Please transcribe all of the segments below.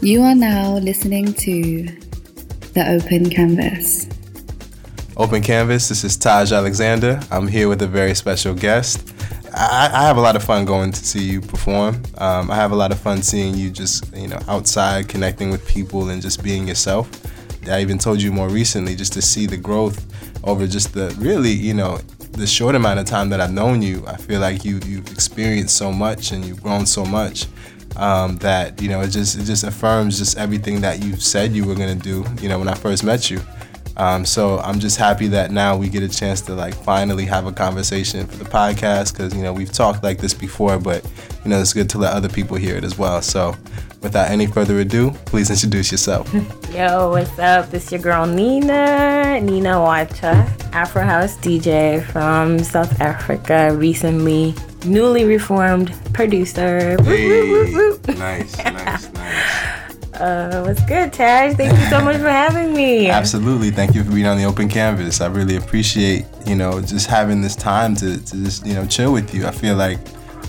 You are now listening to The Open Canvas. Open Canvas, this is Taj Alexander. I'm here with a very special guest. I, I have a lot of fun going to see you perform. Um, I have a lot of fun seeing you just, you know, outside connecting with people and just being yourself. I even told you more recently just to see the growth over just the really, you know, the short amount of time that I've known you. I feel like you you've experienced so much and you've grown so much um, that you know it just it just affirms just everything that you said you were gonna do. You know when I first met you. Um, so I'm just happy that now we get a chance to like finally have a conversation for the podcast because you know we've talked like this before, but you know it's good to let other people hear it as well. So without any further ado, please introduce yourself. Yo, what's up? This your girl Nina, Nina Wacha, Afro House DJ from South Africa, recently newly reformed producer. Hey, nice, nice, nice. Uh, what's good, Taj? Thank you so much for having me. Absolutely. Thank you for being on the open canvas. I really appreciate, you know, just having this time to, to just, you know, chill with you. I feel like,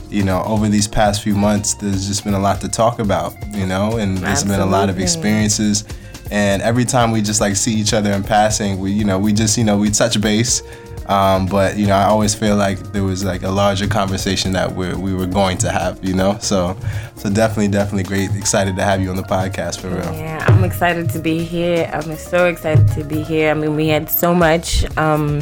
you know, over these past few months, there's just been a lot to talk about, you know, and there's Absolutely. been a lot of experiences. And every time we just like see each other in passing, we, you know, we just, you know, we touch base um, but you know, I always feel like there was like a larger conversation that we we were going to have. You know, so so definitely, definitely great. Excited to have you on the podcast for real. Yeah, I'm excited to be here. I'm so excited to be here. I mean, we had so much. Um,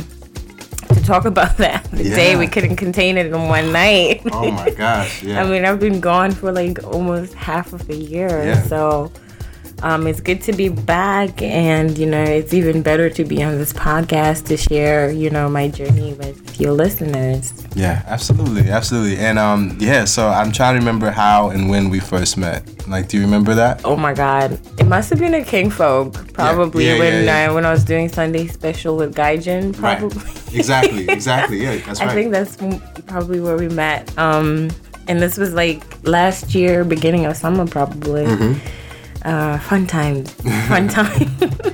to talk about that the yeah. day we couldn't contain it in one night. oh my gosh! Yeah. I mean, I've been gone for like almost half of a year, yeah. so um, it's good to be back, and you know, it's even better to be on this podcast to share, you know, my journey with your listeners. Yeah, absolutely, absolutely, and um, yeah. So I'm trying to remember how and when we first met. Like, do you remember that? Oh my God, it must have been a Kinfolk, probably yeah, yeah, when yeah, I when I was doing Sunday special with Gaijin, probably. Right. Exactly, exactly. Yeah, that's right. I think that's probably where we met. Um, and this was like last year, beginning of summer, probably. Mm-hmm uh, fun times, fun time.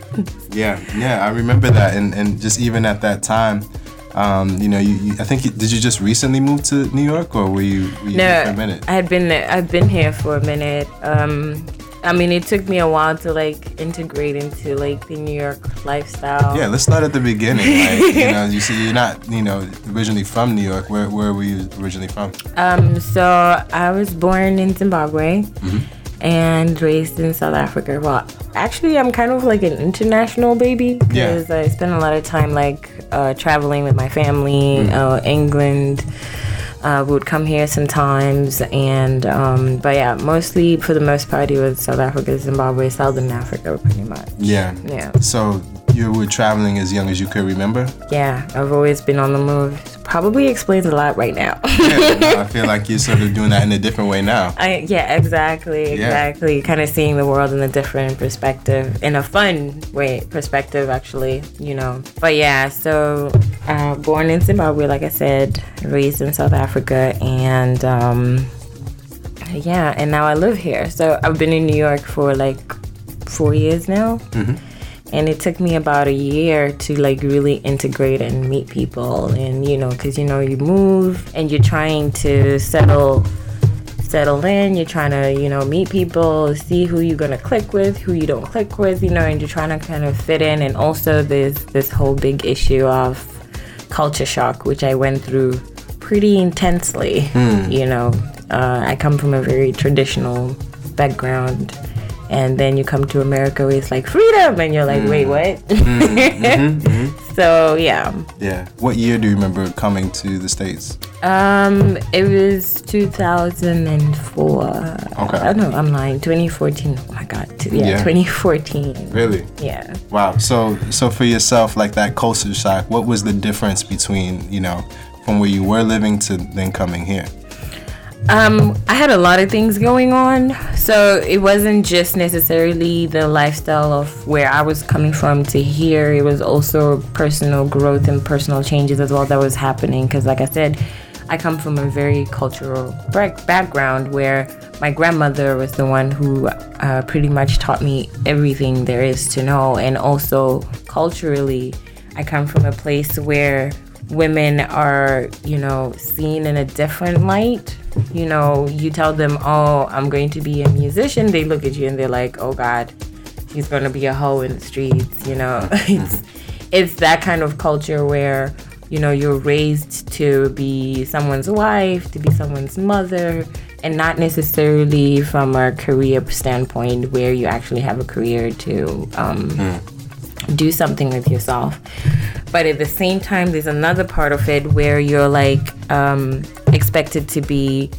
yeah, yeah, I remember that, and and just even at that time, um, you know, you, you, I think you, did you just recently move to New York, or were you, were you no, for a minute? I had been there, I've been here for a minute. Um, I mean, it took me a while to like integrate into like the New York lifestyle. Yeah, let's start at the beginning. Like, you know, you see, you're not, you know, originally from New York. Where where were you originally from? Um, so I was born in Zimbabwe. Mm-hmm and raised in South Africa. Well, actually, I'm kind of like an international baby because yeah. I spend a lot of time like uh, traveling with my family, mm. uh, England. Uh, would come here sometimes, and um, but yeah, mostly for the most part, it was South Africa, Zimbabwe, Southern Africa, pretty much. Yeah. Yeah. So you were traveling as young as you could remember? Yeah, I've always been on the move. Probably explains a lot right now. yeah, I feel like you're sort of doing that in a different way now. I, yeah, exactly, exactly. Yeah. Kind of seeing the world in a different perspective, in a fun way, perspective actually, you know. But yeah, so uh, born in Zimbabwe, like I said, raised in South Africa, and um, yeah, and now I live here. So I've been in New York for like four years now. Mm-hmm and it took me about a year to like really integrate and meet people. And you know because you know you move and you're trying to settle settle in. You're trying to you know meet people see who you're gonna click with who you don't click with you know and you're trying to kind of fit in. And also there's this whole big issue of culture shock which i went through pretty intensely mm. you know. Uh, i come from a very traditional background and then you come to America where it's like freedom, and you're like, mm. wait, what? Mm-hmm, mm-hmm, mm-hmm. so yeah. Yeah. What year do you remember coming to the states? Um, it was 2004. Okay. I don't know I'm lying. 2014. Oh my god. Yeah, yeah. 2014. Really? Yeah. Wow. So so for yourself, like that culture shock, what was the difference between you know from where you were living to then coming here? Um, I had a lot of things going on, so it wasn't just necessarily the lifestyle of where I was coming from to here. It was also personal growth and personal changes as well that was happening. Because, like I said, I come from a very cultural background where my grandmother was the one who uh, pretty much taught me everything there is to know, and also culturally, I come from a place where women are, you know, seen in a different light you know, you tell them, oh, I'm going to be a musician, they look at you and they're like, oh God, she's going to be a hoe in the streets, you know. it's, it's that kind of culture where, you know, you're raised to be someone's wife, to be someone's mother, and not necessarily from a career standpoint where you actually have a career to um, mm. do something with yourself. But at the same time, there's another part of it where you're like um, expected to be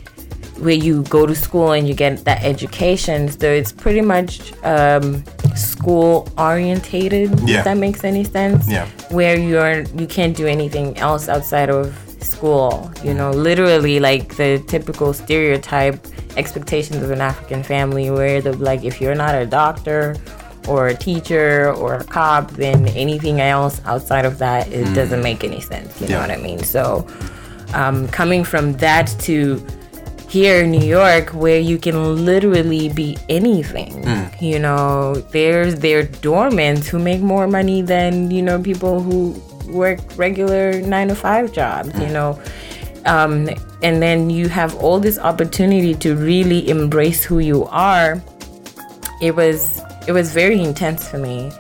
where you go to school and you get that education. So it's pretty much um, school orientated. Yeah. If that makes any sense. Yeah. Where you're you can't do anything else outside of school. You know, literally like the typical stereotype expectations of an African family, where the like if you're not a doctor or a teacher or a cop, then anything else outside of that it mm. doesn't make any sense. You yeah. know what I mean? So, um, coming from that to here in New York, where you can literally be anything. Mm. You know, there's there doormen who make more money than you know people who work regular nine to five jobs. Mm. You know. Um, and then you have all this opportunity to really embrace who you are. It was it was very intense for me,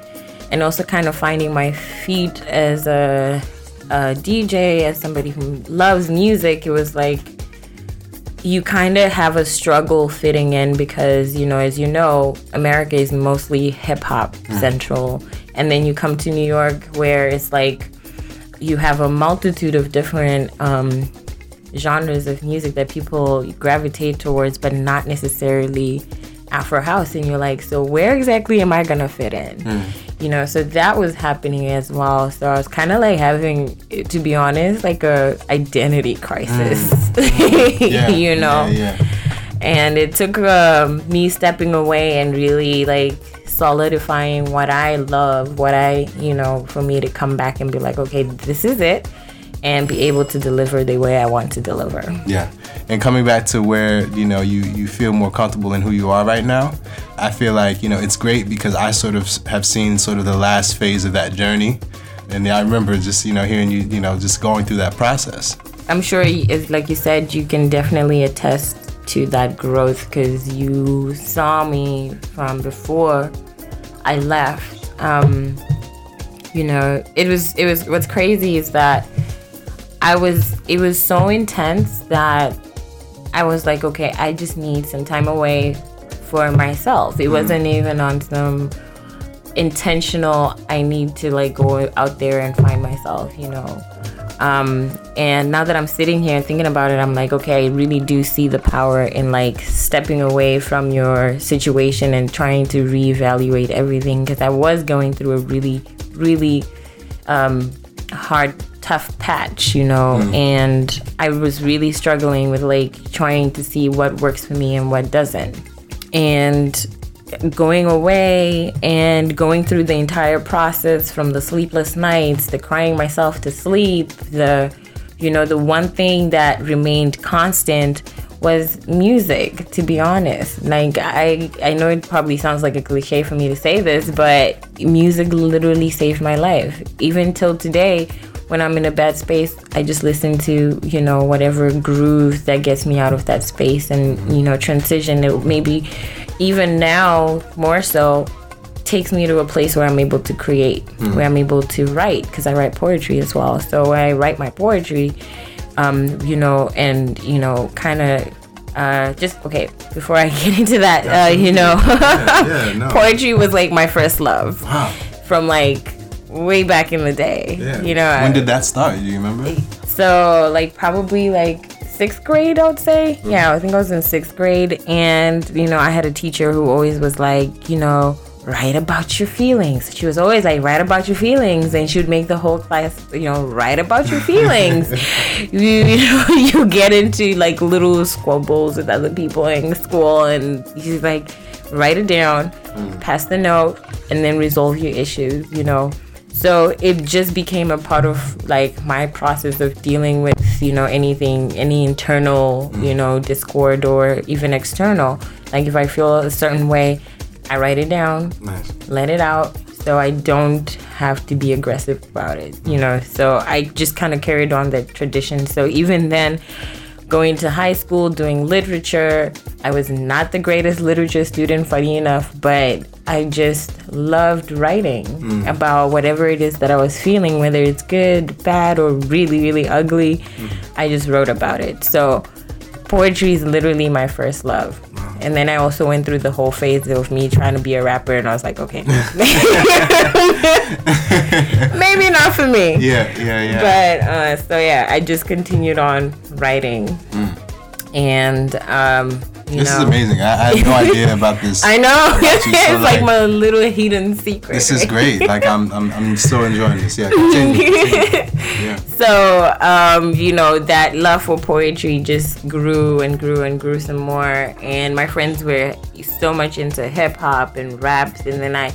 and also kind of finding my feet as a, a DJ, as somebody who loves music. It was like you kind of have a struggle fitting in because you know as you know america is mostly hip-hop mm. central and then you come to new york where it's like you have a multitude of different um, genres of music that people gravitate towards but not necessarily afro house and you're like so where exactly am i gonna fit in mm you know so that was happening as well. So i was kind of like having to be honest like a identity crisis. Mm. yeah, you know? yeah, yeah. and it took um, me stepping away and really like solidifying what i love what i you know for me to come back and be like okay this is it and be able to deliver the way I want to deliver. Yeah. And coming back to where, you know, you, you feel more comfortable in who you are right now, I feel like, you know, it's great because I sort of have seen sort of the last phase of that journey. And I remember just, you know, hearing you, you know, just going through that process. I'm sure, like you said, you can definitely attest to that growth because you saw me from before I left. Um, you know, it was, it was, what's crazy is that I was it was so intense that I was like, okay, I just need some time away for myself. It mm. wasn't even on some intentional I need to like go out there and find myself, you know. Um, and now that I'm sitting here and thinking about it, I'm like, okay, I really do see the power in like stepping away from your situation and trying to reevaluate everything because I was going through a really, really um, hard tough patch, you know, mm. and I was really struggling with like trying to see what works for me and what doesn't. And going away and going through the entire process from the sleepless nights, the crying myself to sleep, the you know, the one thing that remained constant was music, to be honest. Like I I know it probably sounds like a cliche for me to say this, but music literally saved my life. Even till today, when I'm in a bad space, I just listen to, you know, whatever groove that gets me out of that space and, you know, transition. It maybe even now more so takes me to a place where I'm able to create, mm. where I'm able to write, because I write poetry as well. So when I write my poetry, um, you know, and, you know, kind of uh, just okay before I get into that, uh, you know, yeah, yeah, no. poetry was like my first love. Wow. From like way back in the day. Yeah. You know. When did that start? Do you remember? So like probably like sixth grade, I would say. Mm-hmm. Yeah, I think I was in sixth grade, and you know I had a teacher who always was like, you know. Write about your feelings. She was always like, write about your feelings, and she would make the whole class, you know, write about your feelings. you, you know, you get into like little squabbles with other people in school, and she's like, write it down, mm. pass the note, and then resolve your issues. You know, so it just became a part of like my process of dealing with you know anything any internal you mm. know discord or even external like if i feel a certain way i write it down nice. let it out so i don't have to be aggressive about it you know so i just kind of carried on that tradition so even then going to high school doing literature. I was not the greatest literature student, funny enough, but I just loved writing mm. about whatever it is that I was feeling, whether it's good, bad, or really, really ugly. Mm. I just wrote about it. So poetry is literally my first love. And then I also went through the whole phase of me trying to be a rapper, and I was like, okay, maybe not for me. Yeah, yeah, yeah. But uh, so yeah, I just continued on writing, mm. And um, you this know. is amazing. I, I, had no idea about this. I know. it's so like, like, my little hidden secret. This is great. Like I'm, I'm, I'm so enjoying this. Yeah, continue. yeah. So, um, you know, that love for poetry just grew and grew and grew some more. And my friends were so much into hip hop and raps, and then I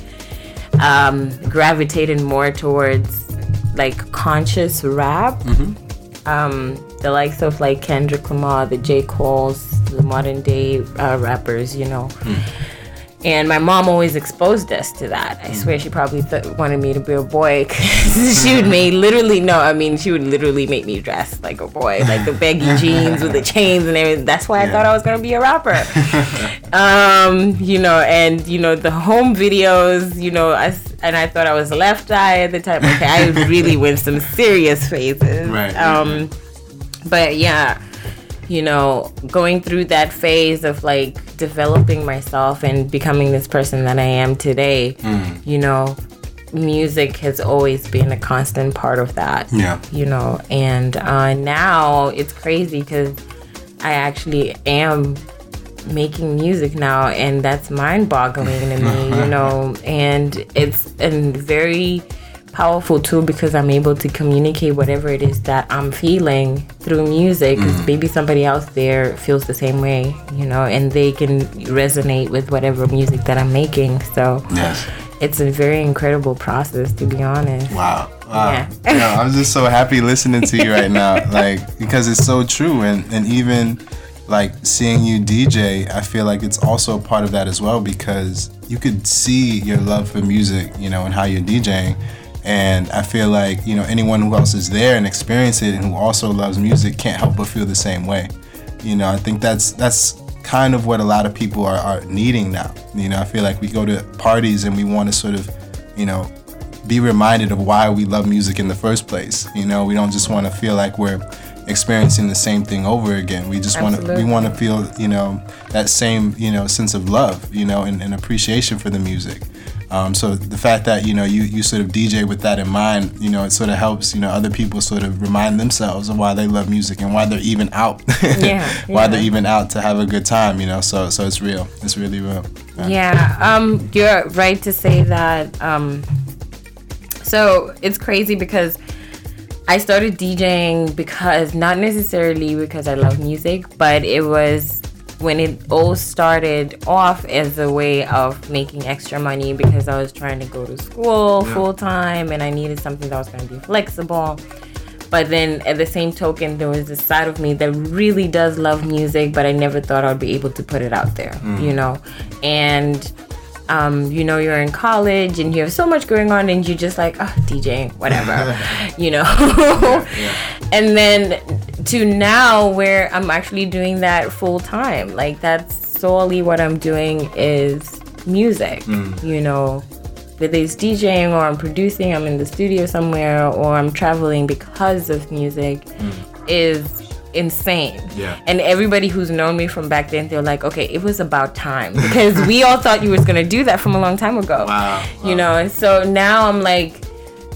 um, gravitated more towards like conscious rap. Mm-hmm. Um, the likes of like Kendrick Lamar, the J. Cole's, the modern day uh, rappers, you know. Mm. And my mom always exposed us to that. I swear she probably th- wanted me to be a boy because she would make literally, no, I mean, she would literally make me dress like a boy, like the baggy jeans with the chains and everything. That's why I thought I was going to be a rapper. um, you know, and, you know, the home videos, you know, I, and I thought I was left eye at the time. Okay, I really went some serious phases. Right. Um, but yeah you know, going through that phase of like developing myself and becoming this person that I am today, mm. you know, music has always been a constant part of that. Yeah. You know, and uh, now it's crazy because I actually am making music now, and that's mind boggling to me, you know, and it's a very powerful tool because I'm able to communicate whatever it is that I'm feeling through music because mm. maybe somebody else there feels the same way, you know, and they can resonate with whatever music that I'm making. So yes. it's a very incredible process to be honest. Wow. Wow. Yeah. yeah, I'm just so happy listening to you right now. Like because it's so true and, and even like seeing you DJ, I feel like it's also a part of that as well because you could see your love for music, you know, and how you're DJing and I feel like, you know, anyone who else is there and experience it and who also loves music can't help but feel the same way. You know, I think that's that's kind of what a lot of people are, are needing now. You know, I feel like we go to parties and we want to sort of, you know, be reminded of why we love music in the first place. You know, we don't just want to feel like we're experiencing the same thing over again. We just want to we want to feel, you know, that same, you know, sense of love, you know, and, and appreciation for the music. Um, so the fact that you know you, you sort of DJ with that in mind, you know, it sort of helps you know other people sort of remind themselves of why they love music and why they're even out, yeah, why yeah. they're even out to have a good time, you know. So so it's real, it's really real. Yeah, yeah um, you're right to say that. Um, so it's crazy because I started DJing because not necessarily because I love music, but it was when it all started off as a way of making extra money because I was trying to go to school yeah. full time and I needed something that was going to be flexible. But then at the same token, there was this side of me that really does love music, but I never thought I'd be able to put it out there, mm. you know? And um, you know, you're in college and you have so much going on, and you're just like, oh, DJing, whatever, you know. yeah, yeah. And then to now, where I'm actually doing that full time, like that's solely what I'm doing is music, mm. you know. Whether it's DJing or I'm producing, I'm in the studio somewhere, or I'm traveling because of music, mm. is insane. Yeah. And everybody who's known me from back then, they're like, okay, it was about time because we all thought you was gonna do that from a long time ago. Wow. You know, and so now I'm like,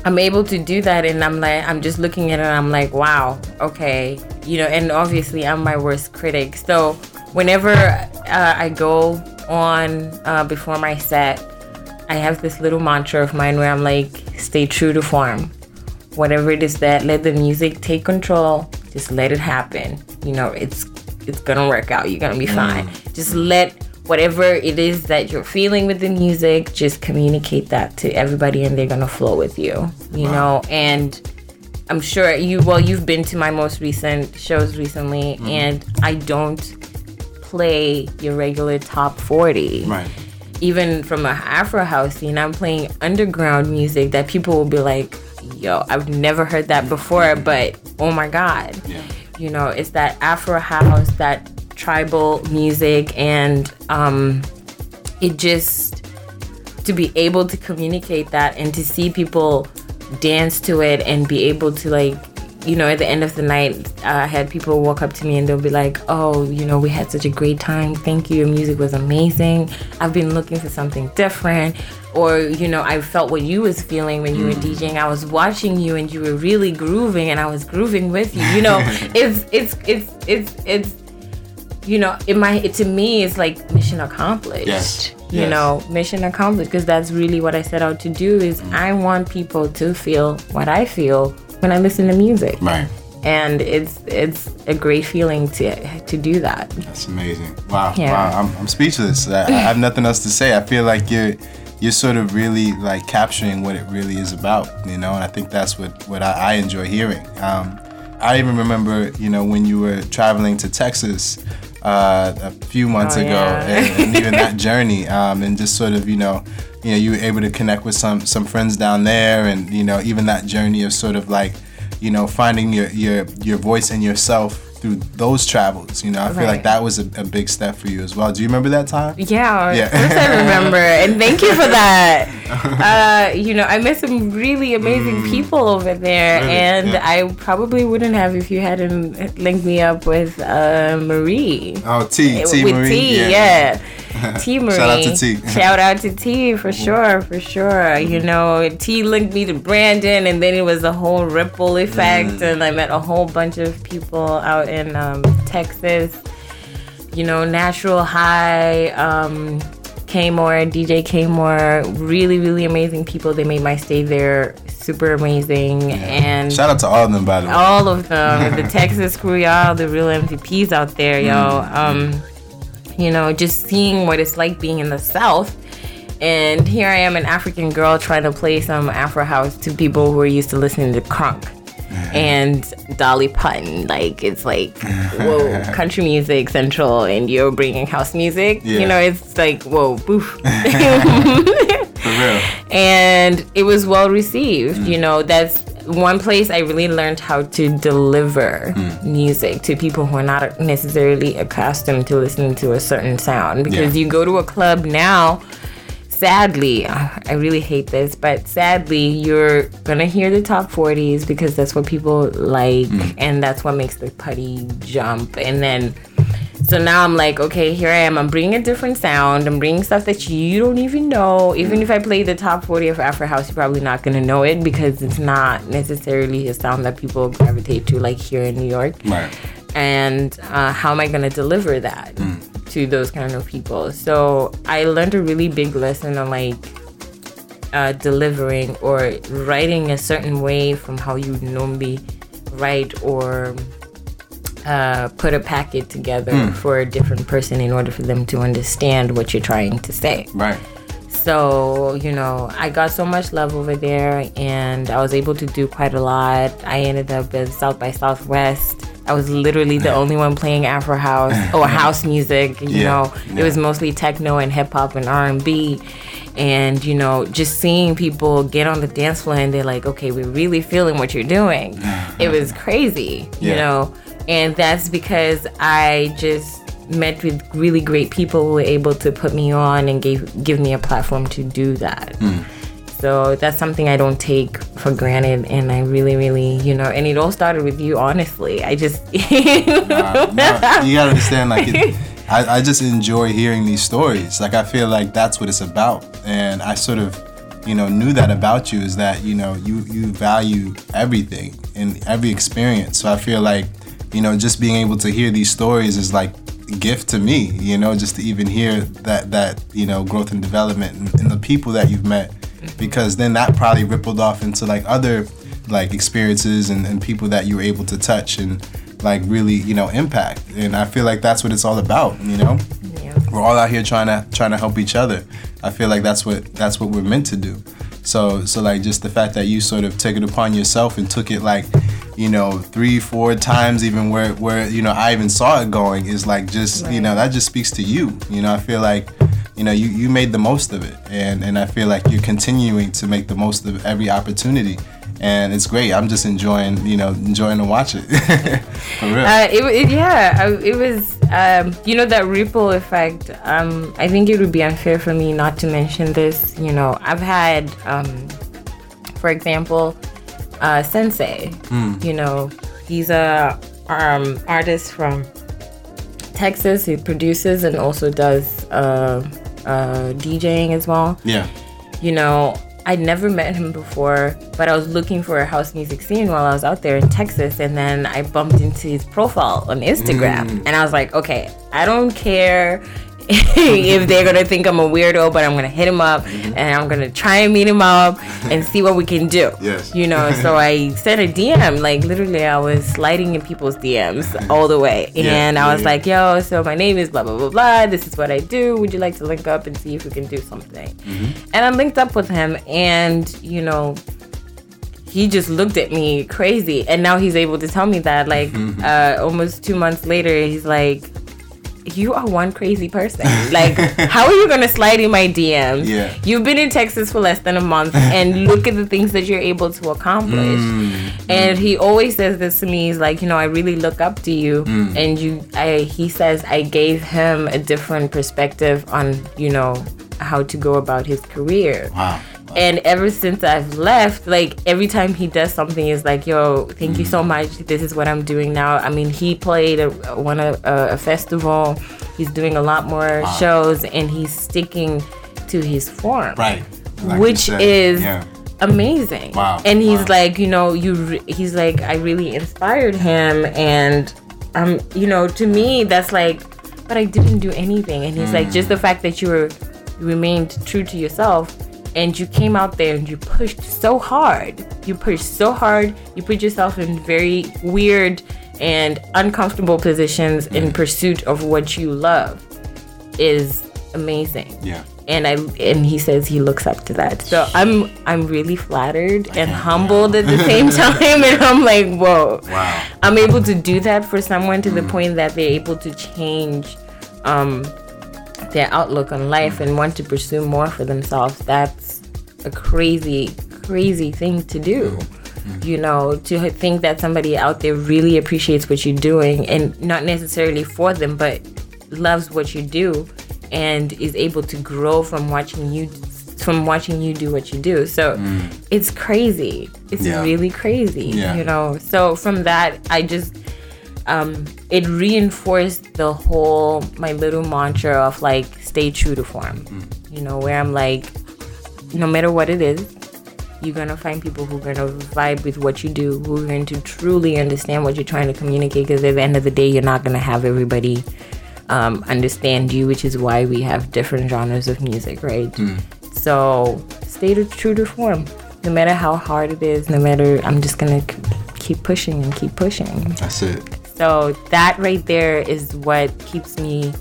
I'm able to do that, and I'm like, I'm just looking at it, and I'm like, wow, okay, you know, and obviously I'm my worst critic. So whenever uh, I go on uh, before my set, I have this little mantra of mine where I'm like, stay true to form. Whatever it is that let the music take control just let it happen. You know, it's it's gonna work out. You're gonna be mm. fine. Just let whatever it is that you're feeling with the music, just communicate that to everybody and they're gonna flow with you. You wow. know, and I'm sure you well, you've been to my most recent shows recently mm. and I don't play your regular top 40. Right. Even from a Afro house scene, I'm playing underground music that people will be like, yo, I've never heard that before, but oh my God. Yeah. you know, it's that Afro house, that tribal music, and um, it just to be able to communicate that and to see people dance to it and be able to like you know, at the end of the night, I had people walk up to me and they'll be like, "Oh, you know, we had such a great time. Thank you. Your music was amazing. I've been looking for something different." Or, you know, I felt what you was feeling when you were mm. DJing. I was watching you and you were really grooving and I was grooving with you. You know, it's it's it's it's it's you know, it might it, to me it's like mission accomplished. Yes. You yes. know, mission accomplished because that's really what I set out to do is mm. I want people to feel what I feel when I listen to music. Right. And it's it's a great feeling to to do that. That's amazing. Wow. Yeah. Wow. I'm, I'm speechless. I, I have nothing else to say. I feel like you're you're sort of really like capturing what it really is about, you know, and I think that's what what I, I enjoy hearing. Um, I even remember, you know, when you were traveling to Texas uh, a few months oh, ago, yeah. and, and, even that journey, um, and just sort of, you know, you know, you were able to connect with some some friends down there, and you know, even that journey of sort of like, you know, finding your your your voice and yourself through those travels. You know, I right. feel like that was a, a, big step for you as well. Do you remember that time? Yeah, yeah. of course I remember, and thank you for that. Uh, you know, I met some really amazing mm. people over there, really? and yeah. I probably wouldn't have if you hadn't linked me up with uh, Marie. Oh, T, T with Marie, T, yeah. yeah. T Marie. Shout out to T. Shout out to T for sure, for sure. You know, T linked me to Brandon, and then it was a whole ripple effect, mm. and I met a whole bunch of people out in um, Texas. You know, Natural High, um, Kmore, DJ Kmore, really, really amazing people. They made my stay there super amazing. Yeah. And shout out to all of them, by the way. All of them, the Texas crew, y'all, the real MVPs out there, yo. Mm. Um, you know, just seeing what it's like being in the South. And here I am, an African girl, trying to play some Afro house to people who are used to listening to crunk and Dolly Parton. Like it's like whoa, country music central, and you're bringing house music. Yeah. You know, it's like whoa, boof. and it was well received. Mm. You know, that's one place I really learned how to deliver mm. music to people who are not necessarily accustomed to listening to a certain sound. Because yeah. you go to a club now, sadly, I really hate this, but sadly, you're gonna hear the top 40s because that's what people like, mm. and that's what makes the putty jump. And then so now I'm like, okay, here I am. I'm bringing a different sound. I'm bringing stuff that you don't even know. Even if I play the top 40 of Afro House, you're probably not going to know it because it's not necessarily a sound that people gravitate to, like here in New York. Right. And uh, how am I going to deliver that mm. to those kind of people? So I learned a really big lesson on like uh, delivering or writing a certain way from how you normally write or uh, put a packet together mm. for a different person in order for them to understand what you're trying to say. Right. So, you know, I got so much love over there and I was able to do quite a lot. I ended up at South by Southwest. I was literally the only one playing Afro house or house music. You yeah, know, yeah. it was mostly techno and hip hop and R and B, and you know, just seeing people get on the dance floor and they're like, "Okay, we're really feeling what you're doing." it was crazy, yeah. you know and that's because I just met with really great people who were able to put me on and gave give me a platform to do that. Mm. So that's something I don't take for granted, and I really, really, you know, and it all started with you. Honestly, I just nah, nah, you gotta understand, like, it, I, I just enjoy hearing these stories. Like, I feel like that's what it's about, and I sort of, you know, knew that about you is that you know you you value everything and every experience. So I feel like you know, just being able to hear these stories is like a gift to me, you know, just to even hear that that, you know, growth and development and, and the people that you've met. Mm-hmm. Because then that probably rippled off into like other like experiences and, and people that you were able to touch and like really, you know, impact. And I feel like that's what it's all about, you know? Yeah. We're all out here trying to trying to help each other. I feel like that's what that's what we're meant to do. So so like just the fact that you sort of took it upon yourself and took it like you know, three, four times even where where you know I even saw it going is like just right. you know that just speaks to you. You know, I feel like you know you you made the most of it, and and I feel like you're continuing to make the most of every opportunity. and it's great. I'm just enjoying, you know, enjoying to watch it. For real. Uh, it, it, yeah, it was, um, you know, that ripple effect. Um, I think it would be unfair for me not to mention this. You know, I've had, um, for example, uh, Sensei. Mm. You know, he's a um, artist from Texas. He produces and also does uh, uh, DJing as well. Yeah. You know, I'd never met him before, but I was looking for a house music scene while I was out there in Texas, and then I bumped into his profile on Instagram, Mm. and I was like, okay, I don't care if they're gonna think I'm a weirdo, but I'm gonna hit him up and I'm gonna try and meet him up and see what we can do. Yes. You know, so I sent a DM, like literally I was sliding in people's DMs all the way. Yeah, And I was yeah. like, yo, so my name is blah blah blah blah. This is what I do. Would you like to link up and see if we can do something? Mm-hmm. And I linked up with him and, you know, he just looked at me crazy and now he's able to tell me that like Mm-hmm. uh almost two months later he's like you are one crazy person like how are you gonna slide in my dms Yeah. you've been in texas for less than a month and look at the things that you're able to accomplish Mm. and he always says this to me he's like you know i really look up to you Mm. and you i he says i gave him a different perspective on you know how to go about his career Wow. And ever since I've left, like every time he does something, is like, "Yo, thank you so much. This is what I'm doing now." I mean, he played a, one a, a festival. He's doing a lot more shows, and he's sticking to his form, Right. Like which is Yeah. amazing. Wow, And he's wow. like, you know, you. Re- he's like, I really inspired him, and um, you know, to me, that's like, but I didn't do anything. And he's like, just the fact that you were, you remained true to yourself, and you came out there and you pushed so hard. You pushed so hard. You put yourself in very weird and uncomfortable positions in pursuit of what you love. Is amazing Yeah. and I and he says he looks up to that. So I'm I'm really flattered and humbled at the same time, and I'm like, whoa, Wow. I'm able to do that for someone to the point that they're able to change um, their outlook on life and want to pursue more for themselves. That's a crazy, crazy thing to do. You know, to think that somebody out there really appreciates what you're doing and not necessarily for them, but loves what you do and is able to grow from watching you from watching you do what you do. So it's crazy. It's Yeah. really crazy. Yeah. You know. So from that I just um, it reinforced the whole my little mantra of like stay true to form. You know, where I'm like, no matter what it is, you're gonna find people who are gonna vibe with what you do, who are going to truly understand what you're trying to communicate. Because at the end of the day, you're not gonna have everybody um, understand you, which is why we have different genres of music, right? So stay to, true to form. No matter how hard it is, no matter, I'm just gonna keep pushing and keep pushing. That's it. So that right there is what keeps me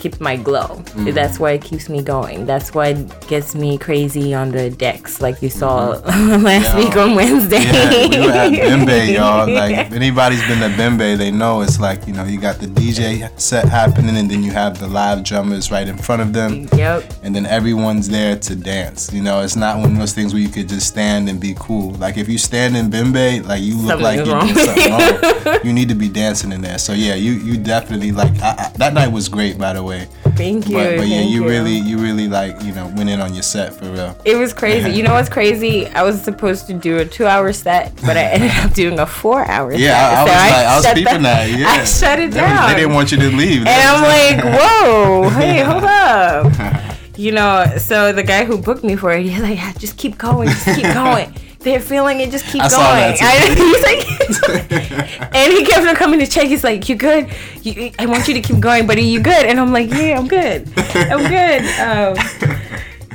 keeps my glow. Mm-hmm. That's what keeps me going. That's what gets me crazy on the decks, like you saw mm-hmm. last Yeah. week on Wednesday. Yeah, we were at Bembe, y'all. Like, if anybody's been to Bembe, they know it's like, you know, you got the DJ set happening, and then you have the live drummers right in front of them. Yep. and then everyone's there to dance. You know, it's not one of those things where you could just stand and be cool. Like if you stand in Bembe, like you look like you did something wrong. You need to be dancing in there. So yeah, you you definitely like I, I, that night was great, by the way. Thank you. But, but yeah, thank you really you really like you know went in on your set for real. It was crazy. You know what's crazy? I was supposed to do a two-hour set, but I ended up doing a four-hour Yeah, set. I, I was So like I was peeping that. Yeah, I shut it They was- down. They didn't want you to leave. And I'm like, whoa, hey, hold up. You know, so the guy who booked me for it, he's like, "Ah, just keep going, just keep going. They're feeling it, just keep I going. saw that too. I, he's like, and he kept on coming to check. He's like, "You good? You, I want you to keep going, but are you good?" And I'm like, "Yeah, I'm good. I'm good." Um,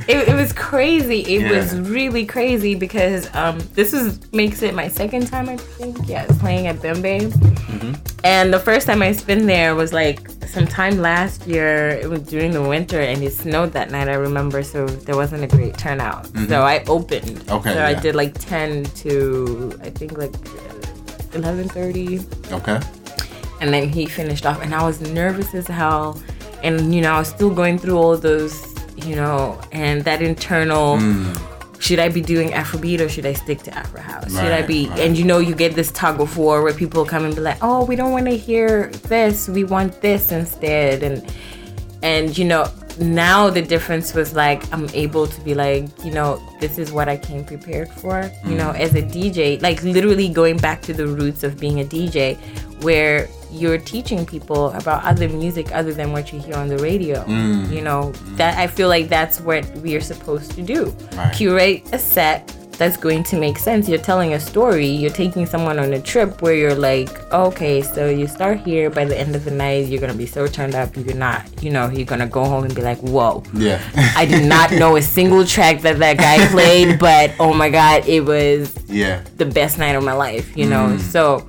it, it was crazy. It Yeah. was really crazy because um, this is makes it my second time I think. Yeah, playing at Bembe. And the first time I spent there was like sometime last year. It was during the winter and it snowed that night. I remember, so there wasn't a great turnout. Mm-hmm. So I opened. Okay, So I did like ten to I think like eleven thirty okay. and then he finished off and i was nervous as hell and you know i was still going through all those you know and that internal mm. Should I be doing Afrobeat or should I stick to Afro House? Right, should I be? Right. And you know, you get this tug of war where people come and be like, "Oh, we don't want to hear this. We want this instead." And and you know, now the difference was like I'm able to be like, you know, this is what I came prepared for. Mm. You know, mm. as a DJ, like literally going back to the roots of being a DJ, where you're teaching people about other music other than what you hear on the radio. Mm. You know, mm. that I feel like that's what we are supposed to do. Right. Curate a set that's going to make sense. You're telling a story, you're taking someone on a trip where you're like, okay, so you start here, by the end of the night, you're gonna be so turned up, you're not, you know, you're gonna go home and be like, whoa. Yeah. I did not know a single track that that guy played, but oh my God, it was yeah the best night of my life, you know? Mm. So,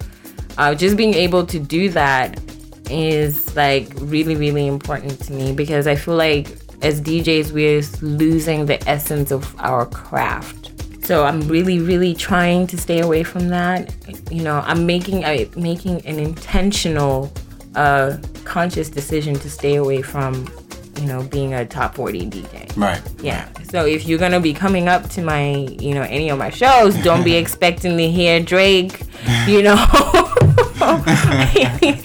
uh, just being able to do that is like really really important to me because I feel like as DJs we're losing the essence of our craft. So I'm really really trying to stay away from that. You know, I'm making I making an intentional uh conscious decision to stay away from you know being a top 40 DJ. Right. Yeah. So if you're going to be coming up to my, you know, any of my shows, don't be expecting to hear Drake, you know.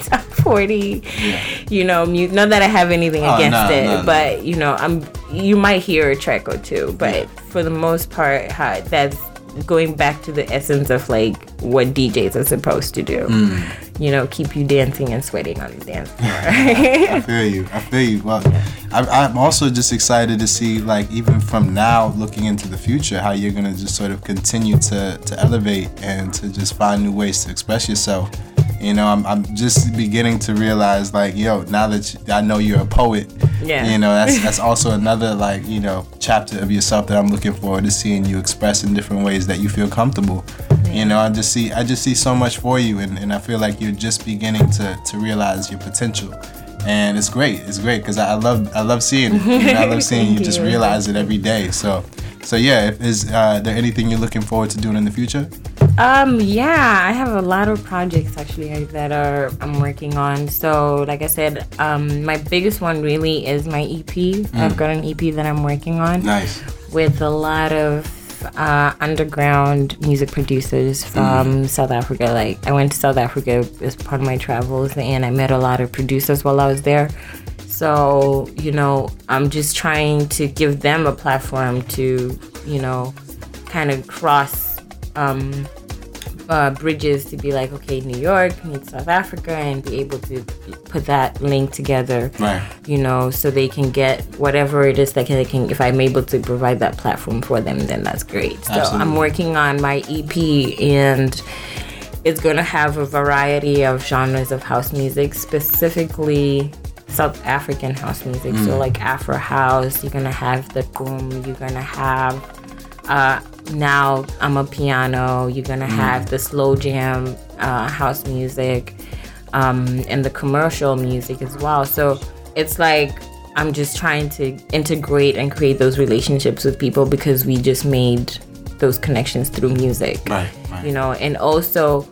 top 40 yeah. you know not that i have anything oh, against no, it no, but you know i'm you might hear a track or two but yeah. for the most part that's going back to the essence of like what DJs are supposed to do. Mm. You know, keep you dancing and sweating on the dance floor. I feel you. I feel you. Well. I, am also just excited to see, like, even from now, looking into the future, how you're gonna just sort of continue to to elevate and to just find new ways to express yourself. You know, I'm, I'm just beginning to realize, like, yo, now that you, I know you're a poet, yeah. you know, that's that's also another like, you know, chapter of yourself that I'm looking forward to seeing you express in different ways that you feel comfortable. Yeah. You know, I just see I just see so much for you, and, and I feel like you're just beginning to to realize your potential and it's great. It's great because I love I love seeing it. You know, I love seeing you, you just realize it every day. So so yeah, is uh, there anything you're looking forward to doing in the future? Um, yeah, I have a lot of projects actually that are I'm working on. So like I said, um, my biggest one really is my EP. Mm. I've got an EP that I'm working on. Nice. With a lot of uh, underground music producers from mm. South Africa. Like I went to South Africa as part of my travels, and I met a lot of producers while I was there. So, you know, I'm just trying to give them a platform to, you know, kind of cross um, uh, bridges to be like, okay, New York meets South Africa and be able to put that link together, right. you know, so they can get whatever it is that they can, if I'm able to provide that platform for them, then that's great. So Absolutely. I'm working on my EP and it's going to have a variety of genres of house music, specifically South African house music. Mm. So like Afro house, you're gonna have the boom, you're gonna have uh, now amapiano. you're gonna mm. have the slow jam uh, house music, um, and the commercial music as well. So it's like I'm just trying to integrate and create those relationships with people because we just made those connections through music. Right, right. You know, and also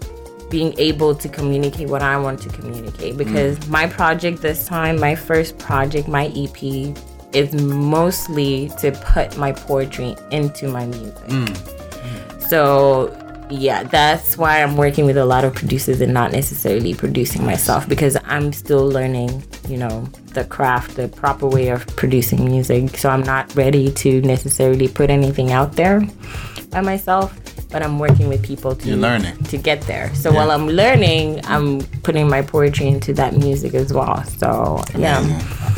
being able to communicate what I want to communicate because mm. my project this time, my first project, my EP, is mostly to put my poetry into my music. Mm. So yeah, that's why I'm working with a lot of producers and not necessarily producing myself because I'm still learning, you know, the craft, the proper way of producing music. So I'm not ready to necessarily put anything out there by myself but I'm working with people to You're learning to get there. So yeah. while I'm learning, I'm putting my poetry into that music as well. So yeah,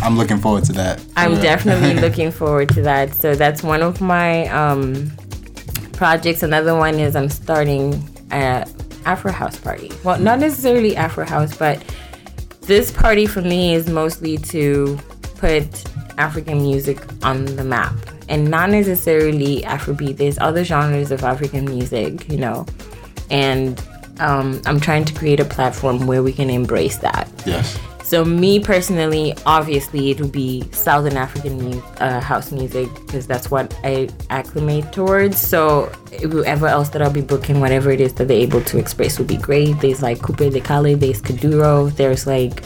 I'm looking forward to that. I'm definitely looking forward to that. So that's one of my um, projects. Another one is I'm starting a Afro House party. Well, not necessarily Afro House, but this party for me is mostly to put African music on the map and not necessarily Afrobeat. There's other genres of African music, you know, and um, I'm trying to create a platform where we can embrace that. Yes. So me personally, obviously, it would be Southern African mu- uh, house music because that's what I acclimate towards. So whoever else that I'll be booking, whatever it is that they're able to express would be great. There's like Coupé-Décalé, there's Kuduro, there's like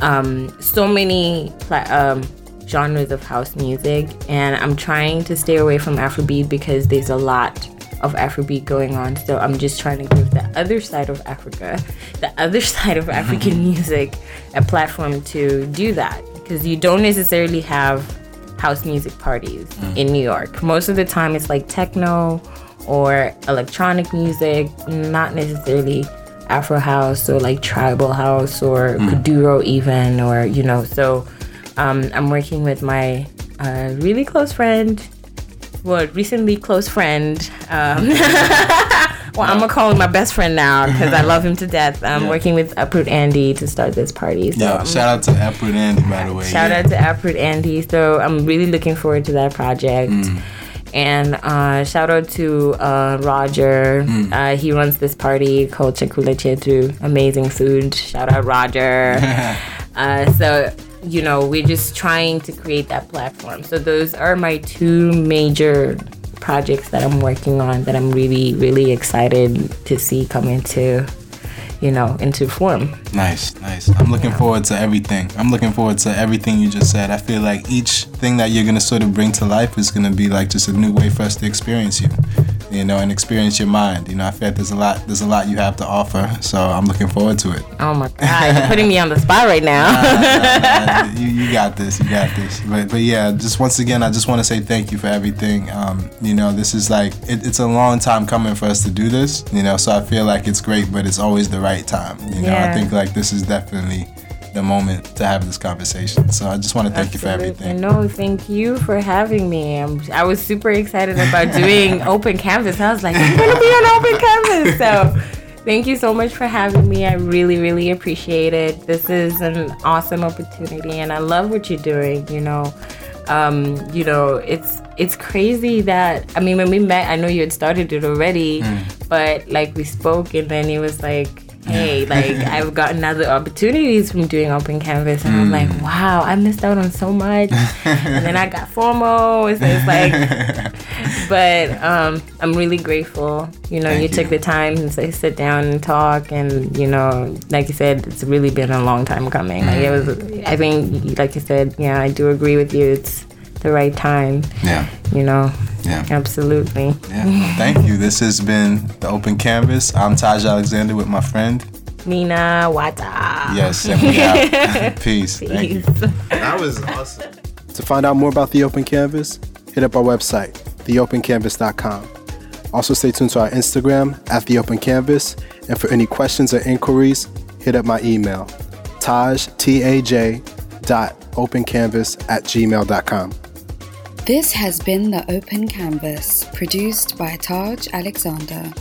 um, so many pla- um, genres of house music, and I'm trying to stay away from Afrobeat because there's a lot of Afrobeat going on. So I'm just trying to give the other side of Africa, the other side of African music, a platform to do that because you don't necessarily have house music parties mm. in New York. Most of the time, it's like techno or electronic music, not necessarily Afro house or like tribal house or mm. Kuduro even, or you know. So um, I'm working with my uh, really close friend, well, recently close friend. Um, well, I'm gonna call him my best friend now because I love him to death. I'm yeah. working with Uproot Andy to start this party. So yeah, shout out to Uproot Andy by the way. Shout yeah. out to Uproot Andy. So I'm really looking forward to that project. Mm. And uh, shout out to uh, Roger. Mm. Uh, he runs this party called Chakula Chetu. Amazing food. Shout out Roger. Uh, so you know, we're just trying to create that platform. So those are my two major projects that I'm working on that I'm really, really excited to see come into you know, into form. Nice, nice. I'm looking yeah. forward to everything. I'm looking forward to everything you just said. I feel like each thing that you're gonna sort of bring to life is gonna be like just a new way for us to experience you, you know, and experience your mind. You know, I feel like there's a lot, there's a lot you have to offer. So I'm looking forward to it. Oh my God, you're putting me on the spot right now. nah, nah, nah, you, you got this, you got this. But but yeah, just once again, I just want to say thank you for everything. Um, you know, this is like it, it's a long time coming for us to do this. You know, so I feel like it's great, but it's always the right time. You know, yeah. I think like this is definitely the moment to have this conversation. So I just want to thank Absolutely. you for everything. No, thank you for having me. I'm, i was super excited about doing open canvas. I was like, I'm gonna be on open canvas. So thank you so much for having me. I really, really appreciate it. This is an awesome opportunity, and I love what you're doing. You know. Um, you know, it's it's crazy that I mean when we met, I know you had started it already, mm. but like we spoke and then it was like hey, like I've gotten other opportunities from doing open canvas, and mm. I'm like, mm. wow, I missed out on so much. and then I got FOMO. So it's like, but um, I'm really grateful. You know, you, you, took the time to say, sit down and talk, and you know, like you said, it's really been a long time coming. Mm. Like it was, I think, like you said, yeah, I do agree with you. It's the right time. Yeah. You know. Yeah. Absolutely. Yeah. Thank you. This has been the Open Canvas. I'm Taj Alexander with my friend Nina Wata. Yes, and we out. Peace. Peace. Thank you. That was awesome. To find out more about the Open Canvas, hit up our website, theopencanvas.com. Also, stay tuned to our Instagram at the Open Canvas. And for any questions or inquiries, hit up my email, taj, T-A-J, dot opencanvas at gmail.com. This has been The Open Canvas, produced by Taj Alexander.